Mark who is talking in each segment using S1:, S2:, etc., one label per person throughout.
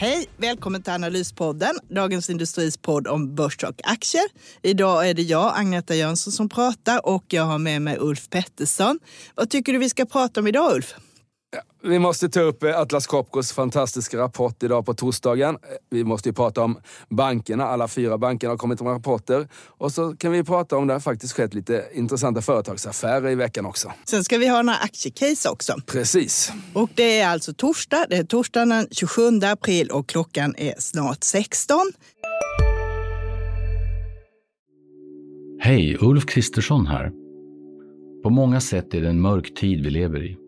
S1: Hej, välkommen till Analyspodden, Dagens Industris podd om börs och aktier. Idag är det jag, Agneta Jönsson, som pratar och jag har med mig Ulf Pettersson. Vad tycker du vi ska prata om idag, Ulf?
S2: Vi måste ta upp eh, Atlas Copcos fantastiska rapport idag på torsdagen. Eh, vi måste ju prata om bankerna. Alla fyra bankerna har kommit med rapporter. Och så kan vi prata om det har faktiskt skett lite intressanta företagsaffärer i veckan också.
S1: Sen ska vi ha några aktiecase också.
S2: Precis.
S1: Och det är alltså torsdag. Det är torsdagen den 27 april och klockan är snart 16.
S3: Hej, Ulf Kristersson här. På många sätt är det en mörk tid vi lever i.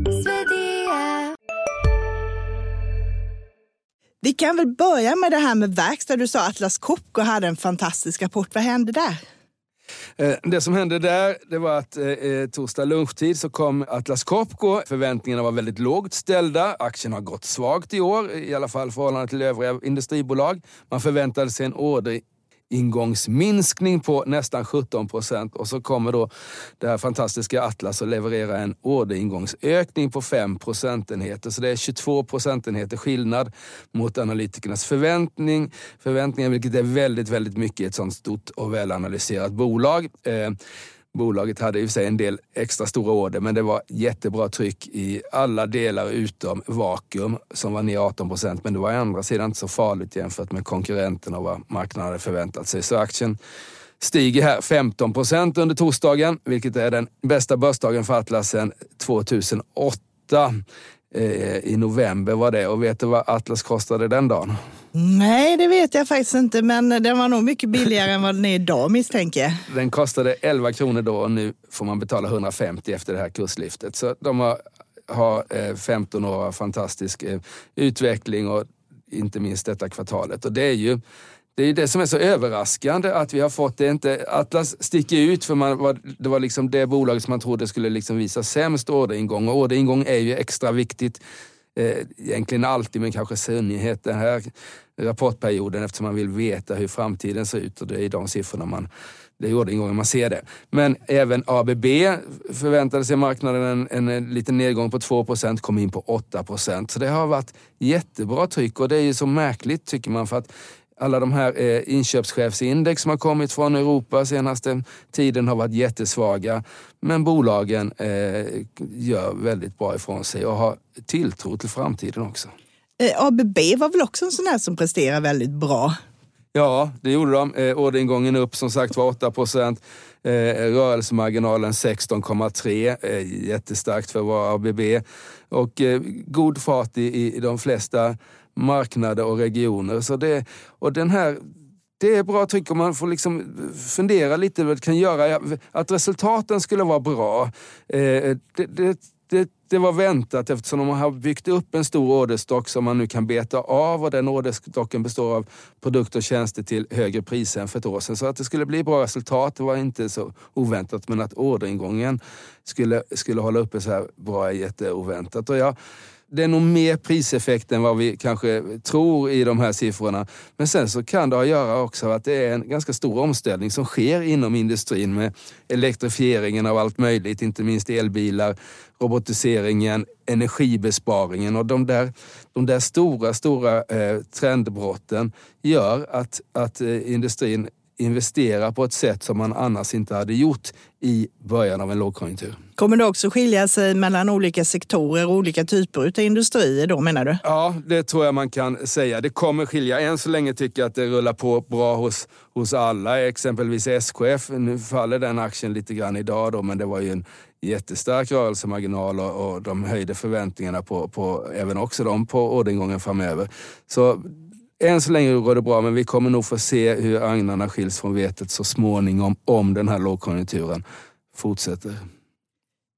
S1: Vi kan väl börja med det här med verkstad. Du sa att Atlas Copco hade en fantastisk rapport. Vad hände där?
S2: Eh, det som hände där det var att eh, eh, torsdag lunchtid så kom Atlas Copco. Förväntningarna var väldigt lågt ställda. Aktien har gått svagt i år, i alla fall i förhållande till övriga industribolag. Man förväntade sig en order ingångsminskning på nästan 17 procent och så kommer då det här fantastiska Atlas att leverera en orderingångsökning på 5 procentenheter. Så det är 22 procentenheter skillnad mot analytikernas förväntning, förväntningar, vilket är väldigt, väldigt mycket i ett sånt stort och välanalyserat bolag. Eh, Bolaget hade i och för sig en del extra stora order, men det var jättebra tryck i alla delar utom vakuum som var ner 18 procent. Men det var å andra sidan inte så farligt jämfört med konkurrenterna och vad marknaden hade förväntat sig. Så aktien stiger här 15 procent under torsdagen, vilket är den bästa börsdagen för Atlas sedan 2008. Eh, I november var det. Och vet du vad Atlas kostade den dagen?
S1: Nej, det vet jag faktiskt inte, men den var nog mycket billigare än vad den är idag misstänker jag.
S2: Den kostade 11 kronor då och nu får man betala 150 efter det här kurslyftet. Så de har, har 15 år av fantastisk eh, utveckling och inte minst detta kvartalet. Och det är ju det är det som är så överraskande att vi har fått det. Inte, Atlas sticker ut för man var, det var liksom det bolaget som man trodde skulle liksom visa sämst orderingång. Och orderingång är ju extra viktigt eh, egentligen alltid, men kanske synnerhet den här rapportperioden eftersom man vill veta hur framtiden ser ut och det är de siffrorna man det är orderingången man ser det. Men även ABB förväntade sig marknaden en, en liten nedgång på 2% kom in på 8% Så det har varit jättebra tryck och det är ju så märkligt tycker man för att alla de här eh, inköpschefsindex som har kommit från Europa senaste tiden har varit jättesvaga. Men bolagen eh, gör väldigt bra ifrån sig och har tilltro till framtiden också.
S1: Eh, ABB var väl också en sån här som presterar väldigt bra?
S2: Ja, det gjorde de. Eh, orderingången upp som sagt var 8 procent. Eh, rörelsemarginalen 16,3. Eh, jättestarkt för att vara ABB. Och eh, god fart i, i de flesta marknader och regioner. Så det, och den här det är bra tryck och man får liksom fundera lite vad det kan göra. Att resultaten skulle vara bra, eh, det, det, det, det, var väntat eftersom de har byggt upp en stor orderstock som man nu kan beta av och den orderstocken består av produkter och tjänster till högre priser än för ett år sedan. Så att det skulle bli bra resultat det var inte så oväntat men att orderingången skulle, skulle hålla uppe så här bra är jätteoväntat. Och jag, det är nog mer priseffekt än vad vi kanske tror i de här siffrorna. Men sen så kan det ha att göra också att det är en ganska stor omställning som sker inom industrin med elektrifieringen av allt möjligt, inte minst elbilar, robotiseringen, energibesparingen och de där, de där stora, stora eh, trendbrotten gör att, att eh, industrin investera på ett sätt som man annars inte hade gjort i början av en lågkonjunktur.
S1: Kommer det också skilja sig mellan olika sektorer och olika typer av industrier då menar du?
S2: Ja, det tror jag man kan säga. Det kommer skilja. Än så länge tycker jag att det rullar på bra hos, hos alla. Exempelvis SKF, nu faller den aktien lite grann idag då, men det var ju en jättestark rörelsemarginal och, och de höjde förväntningarna på, på även också dem på orderingången framöver. Så än så länge går det bra, men vi kommer nog få se hur agnarna skiljs från vetet så småningom om den här lågkonjunkturen fortsätter.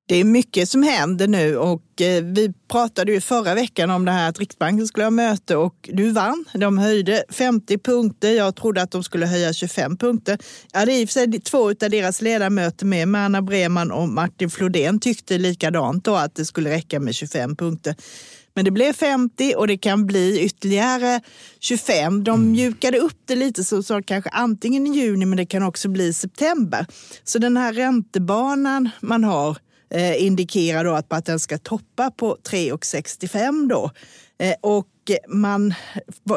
S1: Det är mycket som händer nu och eh, vi pratade ju förra veckan om det här att Riksbanken skulle ha möte och du vann. De höjde 50 punkter. Jag trodde att de skulle höja 25 punkter. Jag hade i och för sig två av deras ledamöter med, Anna Breman och Martin Flodén tyckte likadant då att det skulle räcka med 25 punkter. Men det blev 50 och det kan bli ytterligare 25. De mm. mjukade upp det lite så, så kanske antingen i juni men det kan också bli september. Så den här räntebanan man har eh, indikerar då att, att den ska toppa på 3,65 då. Eh, och man,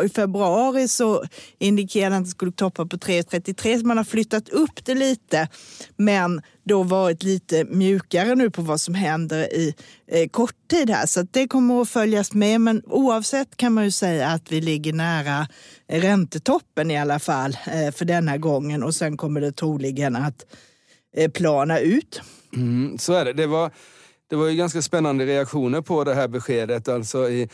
S1: i februari så indikerade att det skulle toppa på 3,33 så man har flyttat upp det lite. Men då varit lite mjukare nu på vad som händer i eh, kort tid här. Så det kommer att följas med. Men oavsett kan man ju säga att vi ligger nära räntetoppen i alla fall eh, för denna gången och sen kommer det troligen att eh, plana ut.
S2: Mm, så är det. Det var, det var ju ganska spännande reaktioner på det här beskedet. Alltså i,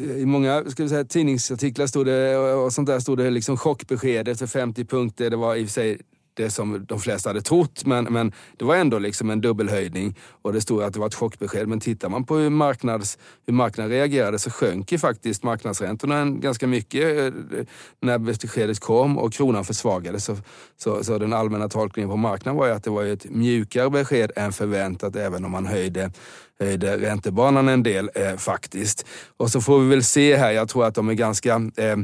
S2: i många ska vi säga, tidningsartiklar stod det, och sånt där stod det liksom chockbeskedet för 50 punkter. Det var i och för sig det som de flesta hade trott. Men, men det var ändå liksom en dubbelhöjning och det stod att det var ett chockbesked. Men tittar man på hur, marknads, hur marknaden reagerade så sjönk ju faktiskt marknadsräntorna ganska mycket eh, när beskedet kom och kronan försvagades. Så, så, så, den allmänna tolkningen på marknaden var ju att det var ett mjukare besked än förväntat även om man höjde höjde räntebanan en del eh, faktiskt. Och så får vi väl se här, jag tror att de är ganska, eh,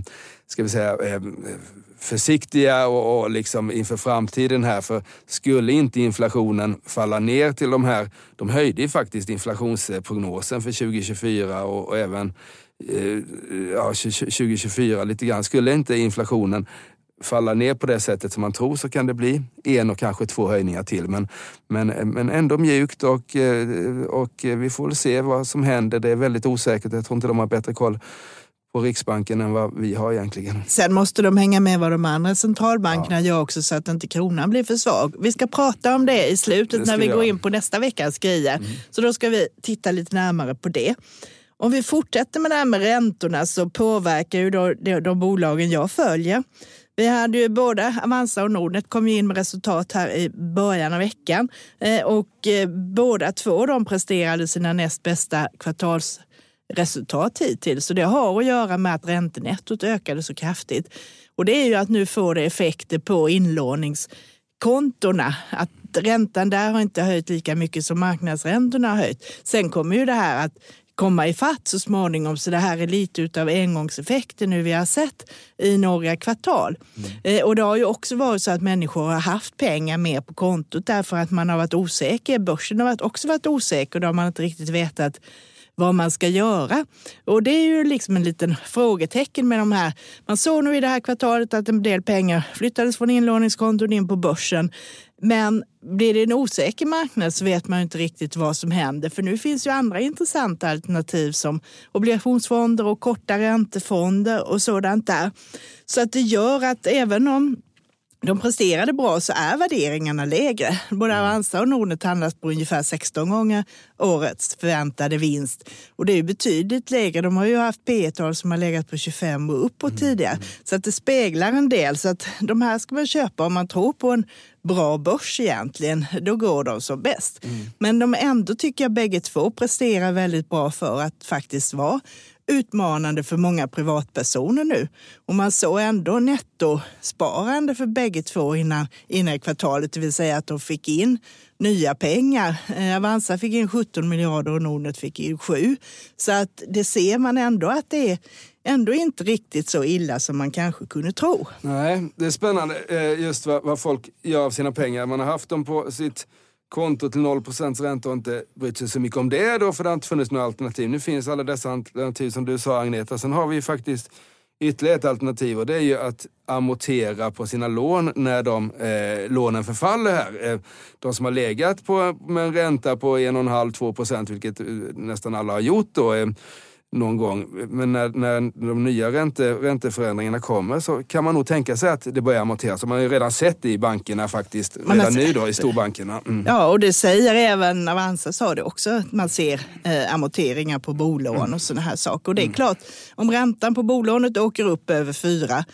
S2: ska vi säga, eh, försiktiga och, och liksom inför framtiden här. För skulle inte inflationen falla ner till de här, de höjde ju faktiskt inflationsprognosen för 2024 och, och även eh, ja, 2024 lite grann. Skulle inte inflationen falla ner på det sättet som man tror så kan det bli en och kanske två höjningar till. Men, men, men ändå mjukt och, eh, och vi får väl se vad som händer. Det är väldigt osäkert. Jag tror inte de har bättre koll på Riksbanken än vad vi har egentligen.
S1: Sen måste de hänga med vad de andra centralbankerna ja. gör också så att inte kronan blir för svag. Vi ska prata om det i slutet det när vi går in på nästa veckas grejer. Mm. Så då ska vi titta lite närmare på det. Om vi fortsätter med det här med räntorna så påverkar ju då de, bolagen jag följer. Vi hade ju både Avanza och Nordnet kom in med resultat här i början av veckan eh, och eh, båda två de presterade sina näst bästa kvartals resultat hittills. Så det har att göra med att räntenettot ökade så kraftigt. Och det är ju att nu får det effekter på inlåningskontona. Att räntan där har inte höjt lika mycket som marknadsräntorna har höjt. Sen kommer ju det här att komma ifatt så småningom. Så det här är lite av engångseffekten nu vi har sett i några kvartal. Mm. Eh, och det har ju också varit så att människor har haft pengar mer på kontot därför att man har varit osäker. Börsen har också varit osäker och då har man inte riktigt vetat vad man ska göra. Och det är ju liksom en liten frågetecken med de här. Man såg nu i det här kvartalet att en del pengar flyttades från inlåningskonton in på börsen. Men blir det en osäker marknad så vet man inte riktigt vad som händer. För nu finns ju andra intressanta alternativ som obligationsfonder och korta räntefonder och sådant där. Så att det gör att även om de presterade bra så är värderingarna lägre. Både. Avanza och Nordnet handlas på ungefär 16 gånger årets förväntade vinst. Och det är betydligt lägre. De har ju haft P tal som har legat på 25 och uppåt mm. tidigare. Så att det speglar en del. Så att de här ska man köpa om man tror på en bra börs egentligen. Då går de som bäst. Mm. Men de ändå tycker jag bägge två presterar väldigt bra för att faktiskt vara utmanande för många privatpersoner nu. Och man såg ändå nettosparande för bägge två innan, innan kvartalet, det vill säga att de fick in nya pengar. Eh, Avanza fick in 17 miljarder och Nordnet fick in 7. Så att det ser man ändå att det är ändå inte riktigt så illa som man kanske kunde tro.
S2: Nej, det är spännande eh, just vad, vad folk gör av sina pengar. Man har haft dem på sitt konto till 0 procents ränta och inte brytt sig så mycket om det då för det har inte funnits några alternativ. Nu finns alla dessa alternativ som du sa Agneta. Sen har vi faktiskt ytterligare ett alternativ och det är ju att amortera på sina lån när de eh, lånen förfaller här. Eh, de som har legat på, med en ränta på 1,5-2 procent, vilket eh, nästan alla har gjort då, eh, någon gång. Men när, när de nya ränte, ränteförändringarna kommer så kan man nog tänka sig att det börjar amorteras. Man har ju redan sett det i bankerna faktiskt, redan alltså, nu då i storbankerna.
S1: Mm. Ja, och det säger även Avanza sa det också, man ser eh, amorteringar på bolån mm. och sådana här saker. Och det är mm. klart, om räntan på bolånet åker upp över fyra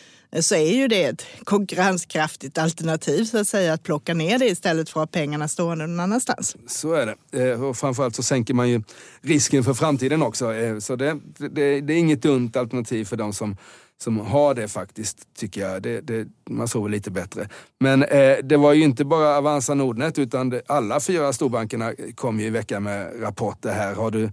S1: så är ju det ett konkurrenskraftigt alternativ så att säga att plocka ner det istället för att ha pengarna stående någon annanstans.
S2: Så är det. Eh, och framförallt så sänker man ju risken för framtiden också. Eh, så det, det, det är inget dumt alternativ för de som som har det faktiskt, tycker jag. Det, det, man sover lite bättre. Men eh, det var ju inte bara Avanza Nordnet utan det, alla fyra storbankerna kom ju i veckan med rapporter här. Har du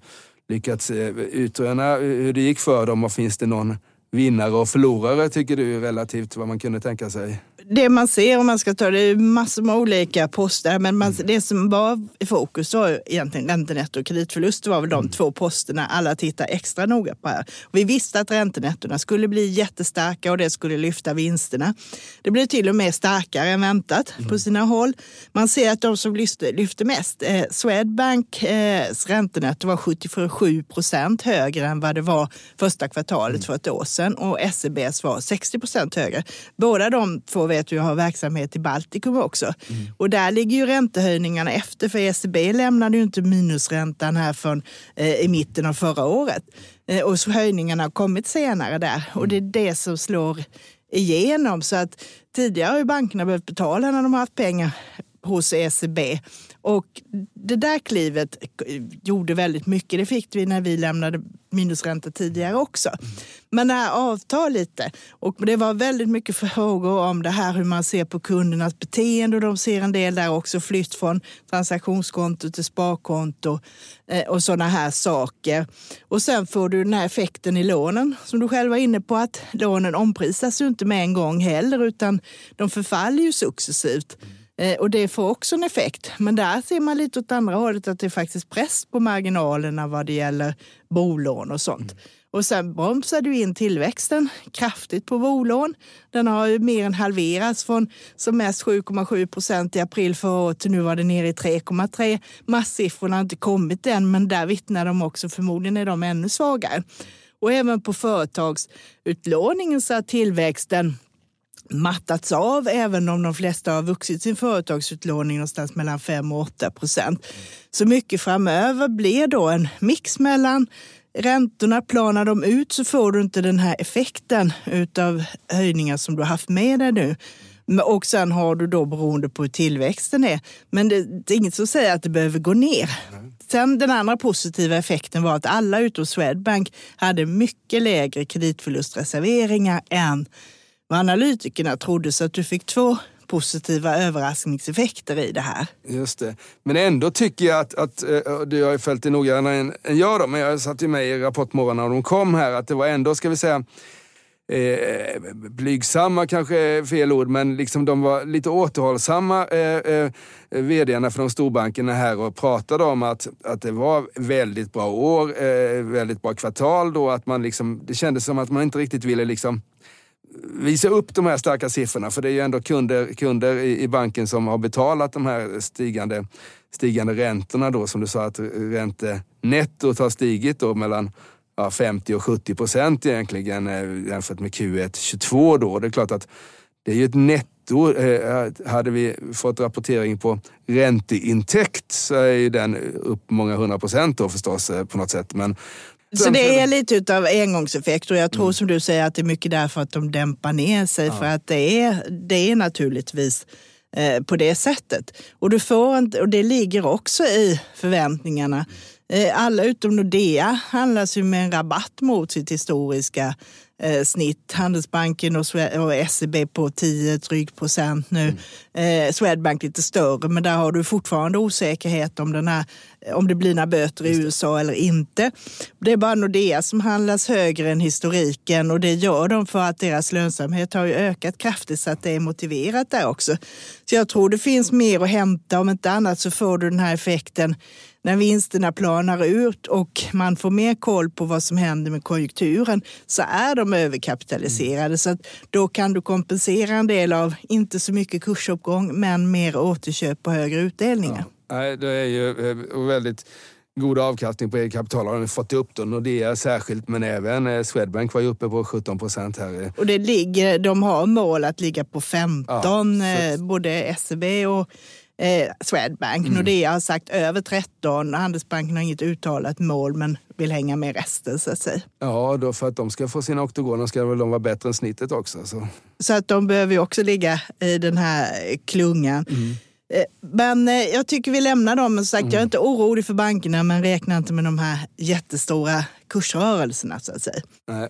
S2: lyckats eh, utröna hur det gick för dem och finns det någon vinnare och förlorare tycker du relativt vad man kunde tänka sig?
S1: Det man ser om man ska ta det är massor med olika poster, men man, mm. det som var i fokus var egentligen räntenetto och kreditförlust. Det var väl de mm. två posterna alla tittar extra noga på här. Vi visste att räntenettorna skulle bli jättestarka och det skulle lyfta vinsterna. Det blev till och med starkare än väntat mm. på sina håll. Man ser att de som lyfte, lyfte mest, eh, Swedbanks eh, räntenetto var 77 procent högre än vad det var första kvartalet mm. för ett år sedan och SEBs var 60 procent högre. Båda de två vet jag har verksamhet i Baltikum också. Mm. Och där ligger ju räntehöjningarna efter för ECB lämnade ju inte minusräntan här från eh, i mitten av förra året. Eh, och så höjningarna har kommit senare där och det är det som slår igenom. Så att tidigare har bankerna behövt betala när de har haft pengar hos ECB. Och det där klivet gjorde väldigt mycket. Det fick vi när vi lämnade minusränta tidigare också. Men det här avtar lite och det var väldigt mycket frågor om det här hur man ser på kundernas beteende och de ser en del där också flytt från transaktionskonto till sparkonto eh, och sådana här saker. Och sen får du den här effekten i lånen som du själv var inne på att lånen omprisas ju inte med en gång heller utan de förfaller ju successivt. Eh, och det får också en effekt. Men där ser man lite åt andra hållet att det är faktiskt press på marginalerna vad det gäller bolån och sånt. Mm. Och sen bromsar du in tillväxten kraftigt på bolån. Den har ju mer än halverats från som mest 7,7 procent i april förra året till nu var det nere i 3,3. Masssiffrorna har inte kommit än, men där vittnar de också, förmodligen är de ännu svagare. Och även på företagsutlåningen så har tillväxten mattats av, även om de flesta har vuxit sin företagsutlåning någonstans mellan 5 och 8 procent. Så mycket framöver blir då en mix mellan räntorna, planar de ut så får du inte den här effekten utav höjningar som du har haft med dig nu. Och sen har du då beroende på hur tillväxten är. Men det, det är inget som säger att det behöver gå ner. Sen den andra positiva effekten var att alla utom Swedbank hade mycket lägre kreditförlustreserveringar än och analytikerna trodde. Så att du fick två positiva överraskningseffekter i det här.
S2: Just det. Men ändå tycker jag att, att eh, du har ju följt det noggrannare än, än jag då, men jag satt ju med i Rapportmorgon när de kom här, att det var ändå, ska vi säga, Eh, blygsamma kanske är fel ord, men liksom de var lite återhållsamma, eh, eh, vdarna för de storbankerna här och pratade om att, att det var väldigt bra år, eh, väldigt bra kvartal då, att man liksom, det kändes som att man inte riktigt ville liksom visa upp de här starka siffrorna. För det är ju ändå kunder, kunder i, i banken som har betalat de här stigande, stigande räntorna då. Som du sa att räntenettot har stigit då mellan ja, 50 och 70 procent egentligen eh, jämfört med Q1 22 då. Det är klart att det är ju ett netto. Eh, hade vi fått rapportering på ränteintäkt så är ju den upp många hundra procent då förstås eh, på något sätt. Men
S1: så det är lite av engångseffekt och jag tror mm. som du säger att det är mycket därför att de dämpar ner sig ja. för att det är, det är naturligtvis eh, på det sättet. Och, du får inte, och det ligger också i förväntningarna. Eh, alla utom Nordea handlas ju med en rabatt mot sitt historiska eh, snitt. Handelsbanken och, och SEB på 10 drygt procent nu. Mm. Eh, Swedbank lite större, men där har du fortfarande osäkerhet om, den här, om det blir några böter i USA eller inte. Det är bara Nordea som handlas högre än historiken och det gör de för att deras lönsamhet har ökat kraftigt så att det är motiverat där också. Så jag tror det finns mer att hämta. Om inte annat så får du den här effekten när vinsterna planar ut och man får mer koll på vad som händer med konjunkturen så är de överkapitaliserade. Mm. Så då kan du kompensera en del av, inte så mycket kursuppgång, men mer återköp och högre utdelningar.
S2: Ja. Det är ju eh, väldigt god avkastning på eget kapital har de fått upp då. Nordea särskilt, men även eh, Swedbank var ju uppe på 17 procent här.
S1: Och det ligger, de har mål att ligga på 15, ja, både SEB och eh, Swedbank. Mm. Nordea har sagt över 13. Handelsbanken har inget uttalat mål men vill hänga med resten så att säga.
S2: Ja, då för att de ska få sina oktogoner ska väl de vara bättre än snittet också. Så,
S1: så att de behöver ju också ligga i den här klungan. Mm. Eh, men eh, jag tycker vi lämnar dem. Som sagt, mm. Jag är inte orolig för bankerna men räknar inte med de här jättestora kursrörelserna så att säga. Nej.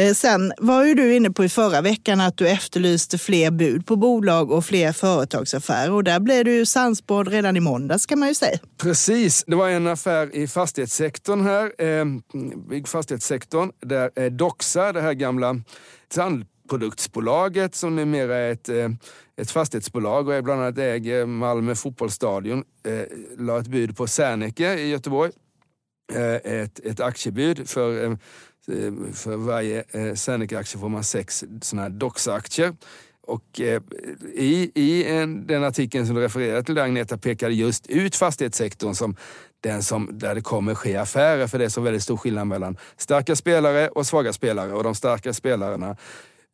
S1: Eh, sen var ju du inne på i förra veckan att du efterlyste fler bud på bolag och fler företagsaffärer och där blev du ju sannspådd redan i måndags kan man ju säga.
S2: Precis, det var en affär i fastighetssektorn här, eh, byggfastighetssektorn, där eh, Doxa, det här gamla tandproduktsbolaget som numera är ett, eh, ett fastighetsbolag och är bland annat äger Malmö fotbollsstadion, eh, la ett bud på Serneke i Göteborg. Eh, ett, ett aktiebud för Eh, Eh, för varje eh, Seneca-aktie får man sex sådana här Doxa-aktier. Och eh, i, i en, den artikeln som du refererade till, Agneta, pekade just ut fastighetssektorn som den som, där det kommer ske affärer. För det är så väldigt stor skillnad mellan starka spelare och svaga spelare. Och de starka spelarna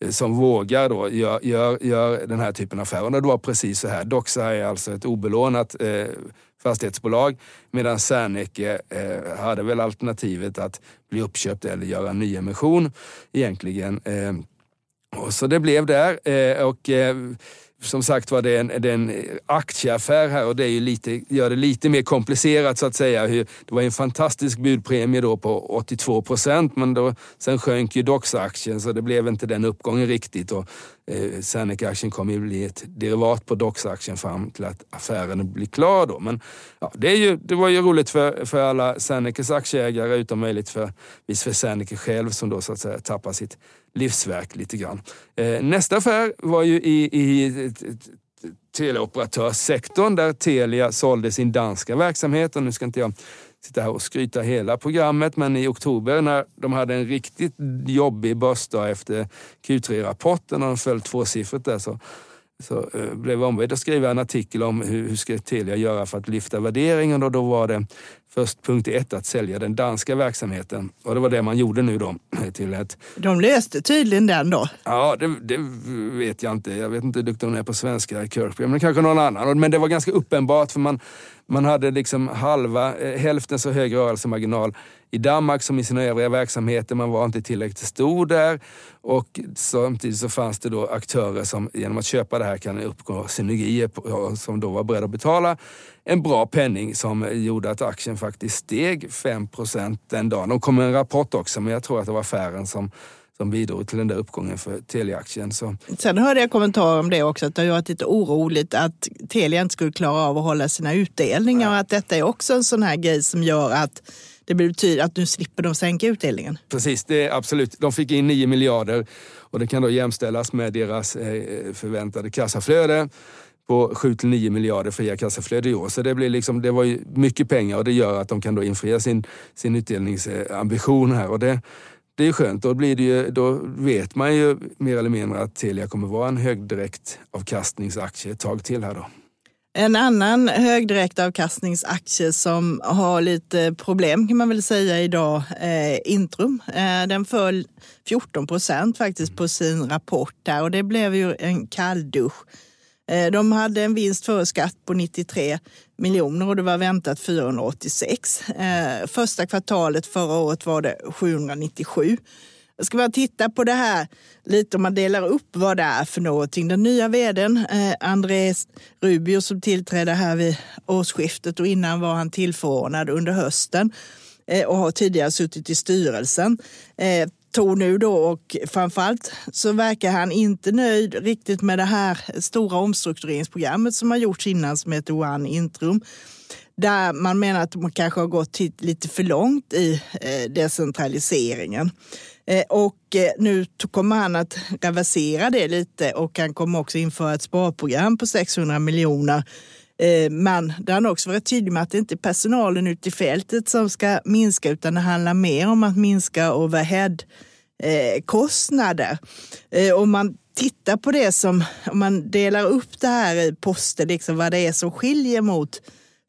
S2: eh, som vågar då gör, gör, gör den här typen av affärer. Och det var precis så här. Doxa är alltså ett obelånat eh, fastighetsbolag. Medan Serneke eh, hade väl alternativet att bli uppköpt eller göra en nyemission egentligen. Eh, och så det blev där. Eh, och eh, som sagt var det en, det är en aktieaffär här och det är ju lite, gör det lite mer komplicerat så att säga. Det var en fantastisk budpremie då på 82 procent men då, sen sjönk ju Doxa-aktien så det blev inte den uppgången riktigt. Och, eh, Serneke-aktien kommer ju bli ett derivat på Doxa-aktien fram till att affären blir klar då. Men ja, det, är ju, det var ju roligt för, för alla Sernekes aktieägare utom möjligt för, för Serneke själv som då så att säga tappar sitt livsverk lite grann. Eh, nästa affär var ju i, i teleoperatörssektorn där Telia sålde sin danska verksamhet. Och nu ska inte jag sitta här och skryta hela programmet, men i oktober när de hade en riktigt jobbig börsdag efter Q3-rapporten och de föll tvåsiffrigt där så så eh, blev jag ombedd att skriva en artikel om hur, hur ska Telia göra för att lyfta värderingen och då var det först punkt ett att sälja den danska verksamheten och det var det man gjorde nu då. Till ett...
S1: De löste tydligen den då?
S2: Ja, det, det vet jag inte. Jag vet inte hur duktig hon är på svenska, Kirkby, men kanske någon annan. Men det var ganska uppenbart för man, man hade liksom halva, eh, hälften så hög rörelsemarginal i Danmark som i sina övriga verksamheter. Man var inte tillräckligt stor där och samtidigt så fanns det då aktörer som genom att köpa det här kan uppgå synergier som då var beredda att betala en bra penning som gjorde att aktien faktiskt steg 5% den dagen. De kom med en rapport också men jag tror att det var affären som som bidrog till den där uppgången för Telia-aktien. Så.
S1: Sen hörde jag kommentarer om det också, att det har varit lite oroligt att Telia inte skulle klara av att hålla sina utdelningar ja. och att detta är också en sån här grej som gör att det betyder att nu slipper de sänka utdelningen.
S2: Precis, det är absolut. De fick in 9 miljarder och det kan då jämställas med deras eh, förväntade kassaflöde på 7-9 miljarder fria kassaflöde i år. Så det, blir liksom, det var ju mycket pengar och det gör att de kan då infria sin, sin utdelningsambition här. Och det, det är skönt. Då, blir det ju, då vet man ju mer eller mindre att Telia kommer vara en högdirektavkastningsaktie ett tag till här då.
S1: En annan högdirektavkastningsaktie som har lite problem kan man väl säga idag är Intrum. Eh, den föll 14 procent faktiskt på sin rapport där och det blev ju en kalldusch. Eh, de hade en vinst före skatt på 93 miljoner och det var väntat 486. Eh, första kvartalet förra året var det 797 Jag ska bara titta på det här lite om man delar upp vad det är för någonting. Den nya vdn, eh, Andrés Rubio, som tillträdde här vid årsskiftet och innan var han tillförordnad under hösten eh, och har tidigare suttit i styrelsen. Eh, tror tog nu då och framförallt så verkar han inte nöjd riktigt med det här stora omstruktureringsprogrammet som har gjorts innan som heter One Intrum där man menar att man kanske har gått lite för långt i eh, decentraliseringen. Eh, och eh, nu kommer han att reversera det lite och han kommer också införa ett sparprogram på 600 miljoner. Eh, men där han också varit tydlig med att det inte är personalen ute i fältet som ska minska utan det handlar mer om att minska overheadkostnader. Eh, eh, om man tittar på det som, om man delar upp det här i poster, liksom vad det är som skiljer mot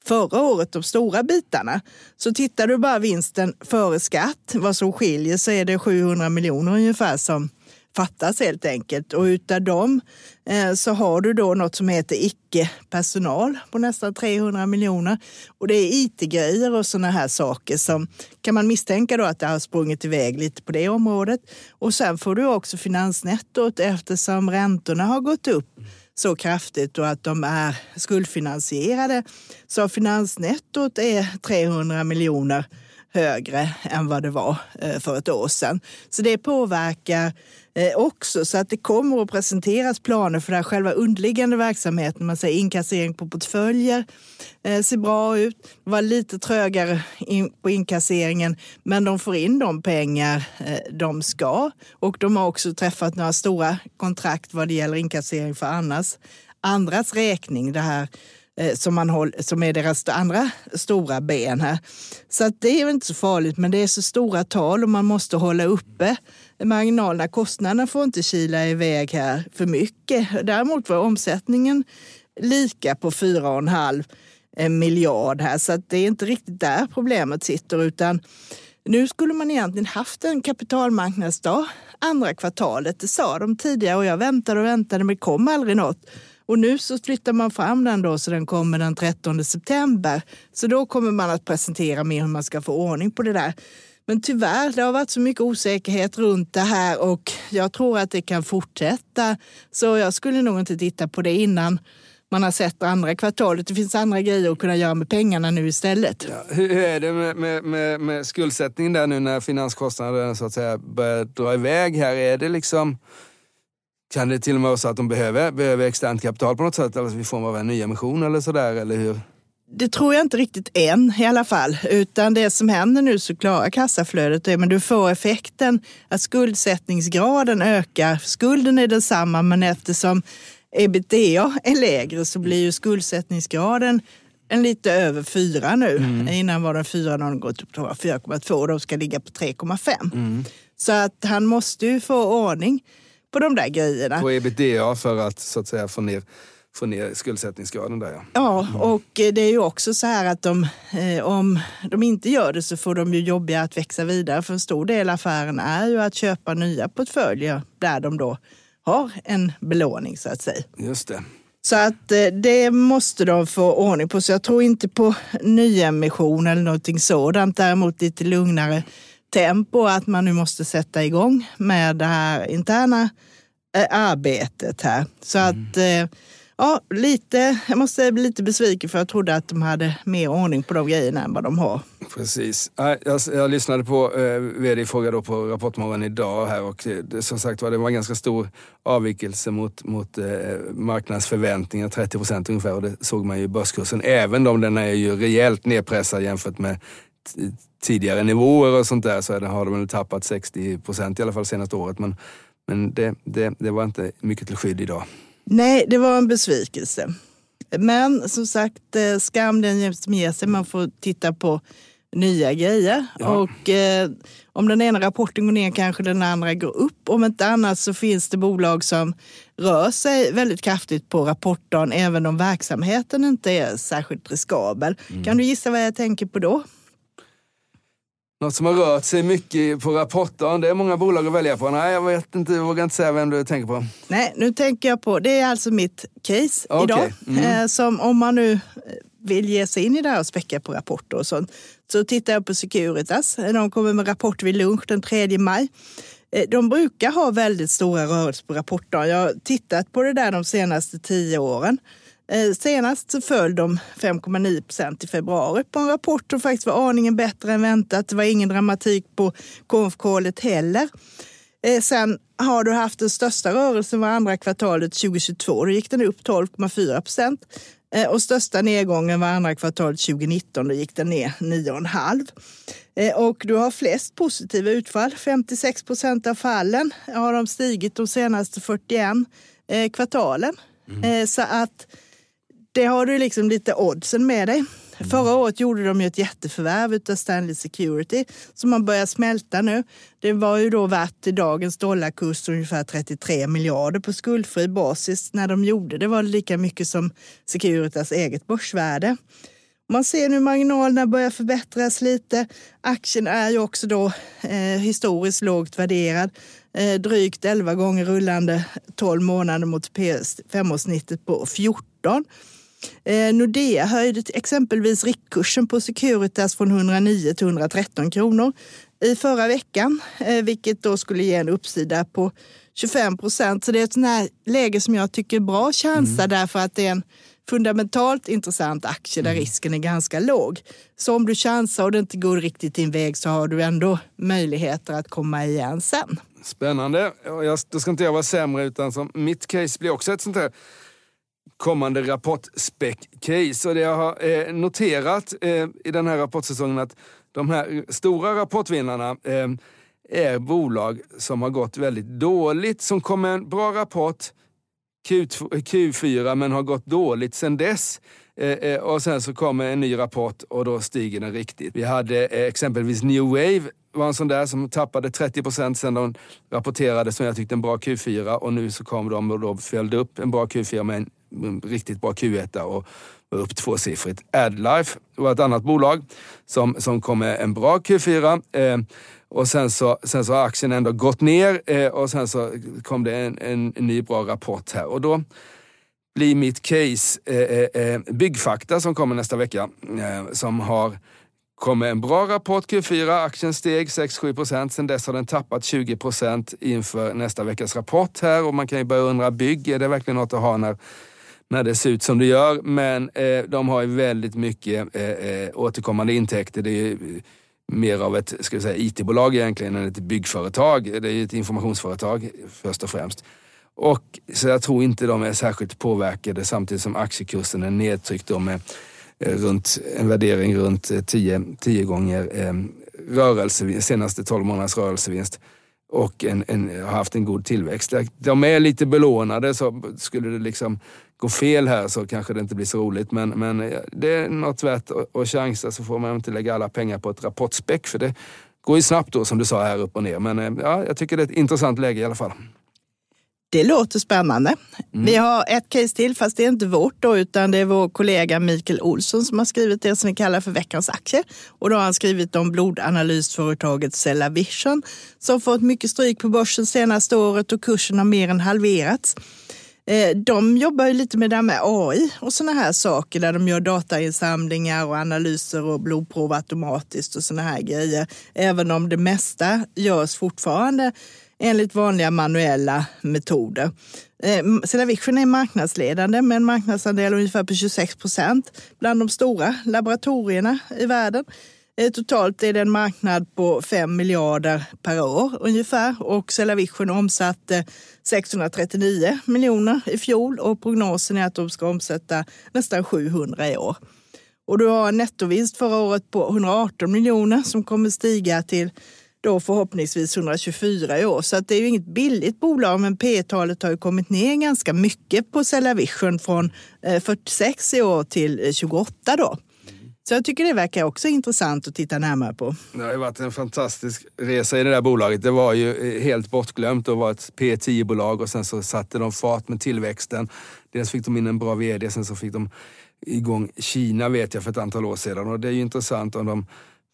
S1: förra året, de stora bitarna. Så tittar du bara vinsten före skatt, vad som skiljer, så är det 700 miljoner ungefär som fattas helt enkelt. Och utav dem eh, så har du då något som heter icke-personal på nästan 300 miljoner. Och det är IT-grejer och sådana här saker som kan man misstänka då att det har sprungit iväg lite på det området. Och sen får du också finansnettot eftersom räntorna har gått upp så kraftigt och att de är skuldfinansierade. Så finansnettot är 300 miljoner högre än vad det var eh, för ett år sedan. Så det påverkar eh, också så att det kommer att presenteras planer för den själva underliggande verksamheten. Man säger inkassering på portföljer eh, ser bra ut. Det var lite trögare på inkasseringen, men de får in de pengar de ska. Och de har också träffat några stora kontrakt vad det gäller inkassering för annars, andras räkning. Det här Eh, som, man håll, som är deras andra stora ben här. Så att det är väl inte så farligt, men det är så stora tal och man måste hålla uppe marginalerna. Kostnaderna får inte kila iväg här för mycket. Däremot var omsättningen lika på 4,5 eh, miljard här, så att det är inte riktigt där problemet sitter, utan nu skulle man egentligen haft en kapitalmarknadsdag andra kvartalet. Det sa de tidigare och jag väntade och väntade men det kom aldrig något. Och nu så flyttar man fram den då så den kommer den 13 september. Så då kommer man att presentera mer hur man ska få ordning på det där. Men tyvärr, det har varit så mycket osäkerhet runt det här och jag tror att det kan fortsätta. Så jag skulle nog inte titta på det innan man har sett andra kvartalet. Det finns andra grejer att kunna göra med pengarna nu istället.
S2: Ja, hur är det med, med, med, med skuldsättningen där nu när finanskostnaderna så att säga börjar dra iväg här? Är det liksom kan det till och med vara så att de behöver, behöver externt kapital på något sätt, eller i form av en nyemission eller sådär, eller hur?
S1: Det tror jag inte riktigt än i alla fall, utan det som händer nu så klarar kassaflödet det, men du får effekten att skuldsättningsgraden ökar. Skulden är densamma, men eftersom ebitda är lägre så blir ju skuldsättningsgraden en lite över 4 nu. Mm. Innan var den 4, har gått upp till 4,2 och de ska ligga på 3,5. Mm. Så att han måste ju få ordning på de där grejerna.
S2: På ebitda för att så att säga få ner få ner skuldsättningsgraden där ja.
S1: Ja, och det är ju också så här att de, eh, om de inte gör det så får de ju jobbiga att växa vidare. För en stor del av affären är ju att köpa nya portföljer där de då har en belåning så att säga.
S2: Just det.
S1: Så att eh, det måste de få ordning på. Så jag tror inte på nyemission eller någonting sådant. Däremot lite lugnare tempo att man nu måste sätta igång med det här interna arbetet här. Så mm. att eh, ja, lite, jag måste bli lite besviken för jag trodde att de hade mer ordning på de grejerna än vad de har.
S2: Precis. Jag, jag lyssnade på eh, vd fråga då på Rapportmorgon idag här och det, som sagt var det var en ganska stor avvikelse mot, mot eh, marknadsförväntningar, 30 procent ungefär och det såg man ju i börskursen. Även om den är ju rejält nedpressad jämfört med tidigare nivåer och sånt där så har de väl tappat 60 procent i alla fall senaste året. Men, men det, det, det var inte mycket till skydd idag.
S1: Nej, det var en besvikelse. Men som sagt, eh, skam den som ger sig. Man får titta på nya grejer. Ja. Och eh, om den ena rapporten går ner kanske den andra går upp. Om inte annat så finns det bolag som rör sig väldigt kraftigt på rapportdagen även om verksamheten inte är särskilt riskabel. Mm. Kan du gissa vad jag tänker på då?
S2: Något som har rört sig mycket på rapporten. Det är många bolag att välja på. Nej, jag vet inte, jag vågar inte säga vem du tänker på.
S1: Nej, nu tänker jag på, det är alltså mitt case okay. idag. Mm. Eh, som om man nu vill ge sig in i det här och späcka på rapporter och sånt. Så tittar jag på Securitas. De kommer med rapport vid lunch den 3 maj. Eh, de brukar ha väldigt stora rörelser på rapportdagen. Jag har tittat på det där de senaste tio åren. Eh, senast så föll de 5,9 procent i februari på en rapport som faktiskt var aningen bättre än väntat. Det var ingen dramatik på konfkolet heller. Eh, sen har du haft den största rörelsen var andra kvartalet 2022. Då gick den upp 12,4 procent. Eh, och största nedgången var andra kvartalet 2019. Då gick den ner 9,5. Och du har flest positiva utfall. 56 procent av fallen har de stigit de senaste 41 kvartalen. Mm. Så att det har du liksom lite oddsen med dig. Förra året gjorde de ju ett jätteförvärv av Stanley Security som har börjat smälta nu. Det var ju då värt i dagens dollarkurs ungefär 33 miljarder på skuldfri basis. När de gjorde det var det lika mycket som Securitas eget börsvärde. Man ser nu marginalerna börjar förbättras lite. Aktien är ju också då eh, historiskt lågt värderad. Eh, drygt 11 gånger rullande 12 månader mot femårssnittet på 14. Eh, Nordea höjde exempelvis riktkursen på Securitas från 109 till 113 kronor i förra veckan, eh, vilket då skulle ge en uppsida på 25 procent. Så det är ett sånt här läge som jag tycker är bra chansa mm. därför att det är en fundamentalt intressant aktie där mm. risken är ganska låg. Så om du chansar och det inte går riktigt din väg så har du ändå möjligheter att komma igen sen.
S2: Spännande. Jag, då ska inte jag vara sämre utan som mitt case blir också ett sånt här kommande rapportspec-case. Och det jag har eh, noterat eh, i den här rapportsäsongen att de här stora rapportvinnarna eh, är bolag som har gått väldigt dåligt, som kom med en bra rapport Q2, Q4 men har gått dåligt sen dess. Eh, eh, och sen så kommer en ny rapport och då stiger den riktigt. Vi hade eh, exempelvis New Wave var en sån där som tappade 30 procent sen de rapporterade som jag tyckte en bra Q4 och nu så kom de och då följde upp en bra Q4 med en riktigt bra Q1 och var upp tvåsiffrigt. Adlife var ett annat bolag som, som kom med en bra Q4. Eh, och sen så, sen så har aktien ändå gått ner eh, och sen så kom det en, en, en, ny bra rapport här. Och då blir mitt case eh, eh, eh Byggfakta som kommer nästa vecka. Eh, som har kommit en bra rapport Q4. Aktien steg 6-7 procent. Sen dess har den tappat 20 procent inför nästa veckas rapport här. Och man kan ju börja undra, bygg, är det verkligen något att ha när när det ser ut som det gör. Men eh, de har ju väldigt mycket eh, eh återkommande intäkter. Det är ju eh, mer av ett ska vi säga, IT-bolag egentligen än ett byggföretag. Det är ju ett informationsföretag först och främst. Och, så jag tror inte de är särskilt påverkade samtidigt som aktiekursen är nedtryckt med eh, runt, en värdering runt eh, 10, 10 gånger eh, rörelse, senaste 12 månaders rörelsevinst och en, en, har haft en god tillväxt. De är lite belånade så skulle det liksom gå fel här så kanske det inte blir så roligt. Men, men eh, det är något värt att chansa så får man inte lägga alla pengar på ett rapportspäck för det går ju snabbt då som du sa här upp och ner. Men eh, ja, jag tycker det är ett intressant läge i alla fall.
S1: Det låter spännande. Mm. Vi har ett case till, fast det är inte vårt då, utan det är vår kollega Mikael Olsson som har skrivit det som vi kallar för veckans aktie. Och då har han skrivit om blodanalysföretaget Cellavision som fått mycket stryk på börsen senaste året och kursen har mer än halverats. Eh, de jobbar ju lite med det här med AI och sådana här saker där de gör datainsamlingar och analyser och blodprov automatiskt och sådana här grejer. Även om det mesta görs fortfarande enligt vanliga manuella metoder. Eh, Cellavision är marknadsledande med en marknadsandel ungefär på 26 procent bland de stora laboratorierna i världen. Eh, totalt är det en marknad på 5 miljarder per år ungefär och Cellavision omsatte 639 miljoner i fjol och prognosen är att de ska omsätta nästan 700 i år. Och du har en nettovinst förra året på 118 miljoner som kommer stiga till då förhoppningsvis 124 i år. Så att det är ju inget billigt bolag, men P-talet har ju kommit ner ganska mycket på Cellavision från eh, 46 i år till eh, 28 då. Så jag tycker det verkar också intressant att titta närmare på.
S2: Det har ju varit en fantastisk resa i det där bolaget. Det var ju eh, helt bortglömt och var ett P10-bolag och sen så satte de fart med tillväxten. Dels fick de in en bra vd, sen så fick de igång Kina vet jag för ett antal år sedan och det är ju intressant om de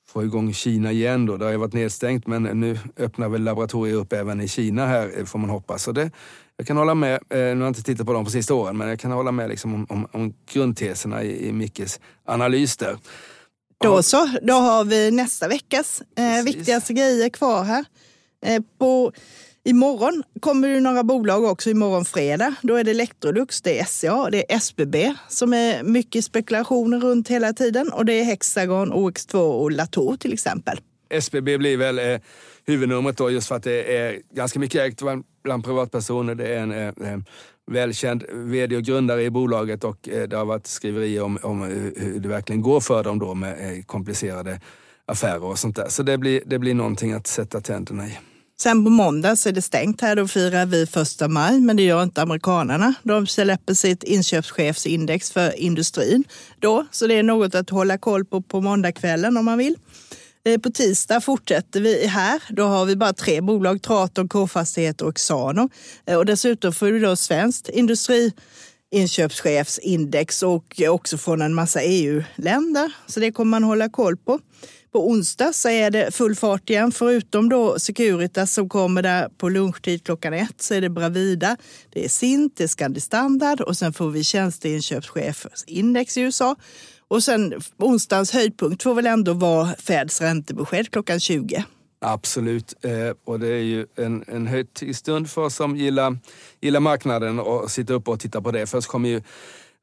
S2: få igång Kina igen då. Det har ju varit nedstängt men nu öppnar väl laboratorier upp även i Kina här eh, får man hoppas. Så det, jag kan hålla med, eh, nu har jag inte tittat på dem på sista åren, men jag kan hålla med liksom om, om, om grundteserna i, i Mickes analys där.
S1: Då så, då har vi nästa veckas eh, viktigaste grejer kvar här. Eh, på, imorgon kommer det några bolag också, imorgon fredag. Då är det Electrolux, det är SCA, det är SBB som är mycket spekulationer runt hela tiden och det är Hexagon, OX2 och Latour till exempel.
S2: SBB blir väl eh, huvudnumret då just för att det är ganska mycket ägt bland, privatpersoner. Det är en eh, eh välkänd vd och grundare i bolaget och eh, det har varit skriverier om, om eh, hur det verkligen går för dem då med eh, komplicerade affärer och sånt där. Så det blir, det blir någonting att sätta tänderna i.
S1: Sen på måndag så är det stängt här, då firar vi första maj, men det gör inte amerikanerna. De släpper sitt inköpschefsindex för industrin då, så det är något att hålla koll på på måndagskvällen om man vill. Eh, på tisdag fortsätter vi här. Då har vi bara tre bolag, Traton, K-fastigheter och Xano. Eh, och dessutom får vi då svenskt industriinköpschefsindex och också från en massa EU-länder. Så det kommer man hålla koll på. På onsdag så är det full fart igen, förutom då Securitas som kommer där på lunchtid klockan ett så är det Bravida, det är Sint, det är Scandi Standard och sen får vi tjänsteinköpschefsindex i USA. Och sen onsdagens höjdpunkt får väl ändå vara Feds räntebesked klockan 20.
S2: Absolut, eh, och det är ju en, en högtidsstund för oss som gillar, gillar marknaden och sitta uppe och titta på det. Först kommer ju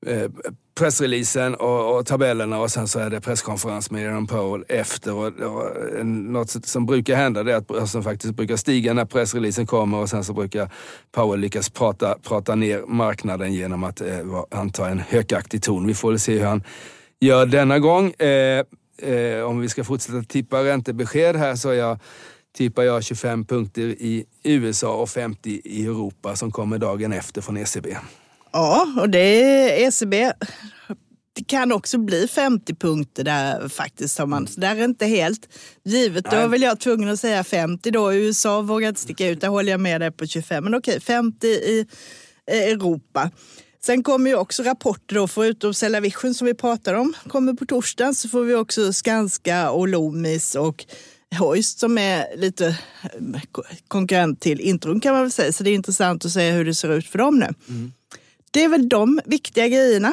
S2: eh, pressreleasen och, och, tabellerna och sen så är det presskonferens med Jerome Powell efter. Och, och, något som brukar hända det är att börsen faktiskt brukar stiga när pressreleasen kommer och sen så brukar Powell lyckas prata, prata ner marknaden genom att eh, anta en hökaktig ton. Vi får väl se hur han gör denna gång. Eh, eh, om vi ska fortsätta tippa räntebesked här så jag, tippar jag 25 punkter i USA och 50 i Europa som kommer dagen efter från ECB.
S1: Ja, och det är ECB. Det kan också bli 50 punkter där faktiskt. Har man. Så där är inte helt givet. Då är väl jag tvungen att säga 50 då. USA vågar inte sticka ut, där håller jag med dig på 25. Men okej, 50 i Europa. Sen kommer ju också rapporter då, förutom Cellavision som vi pratar om, kommer på torsdag så får vi också Skanska och Loomis och Hoist som är lite eh, konkurrent till Intrum kan man väl säga. Så det är intressant att se hur det ser ut för dem nu. Mm. Det är väl de viktiga grejerna.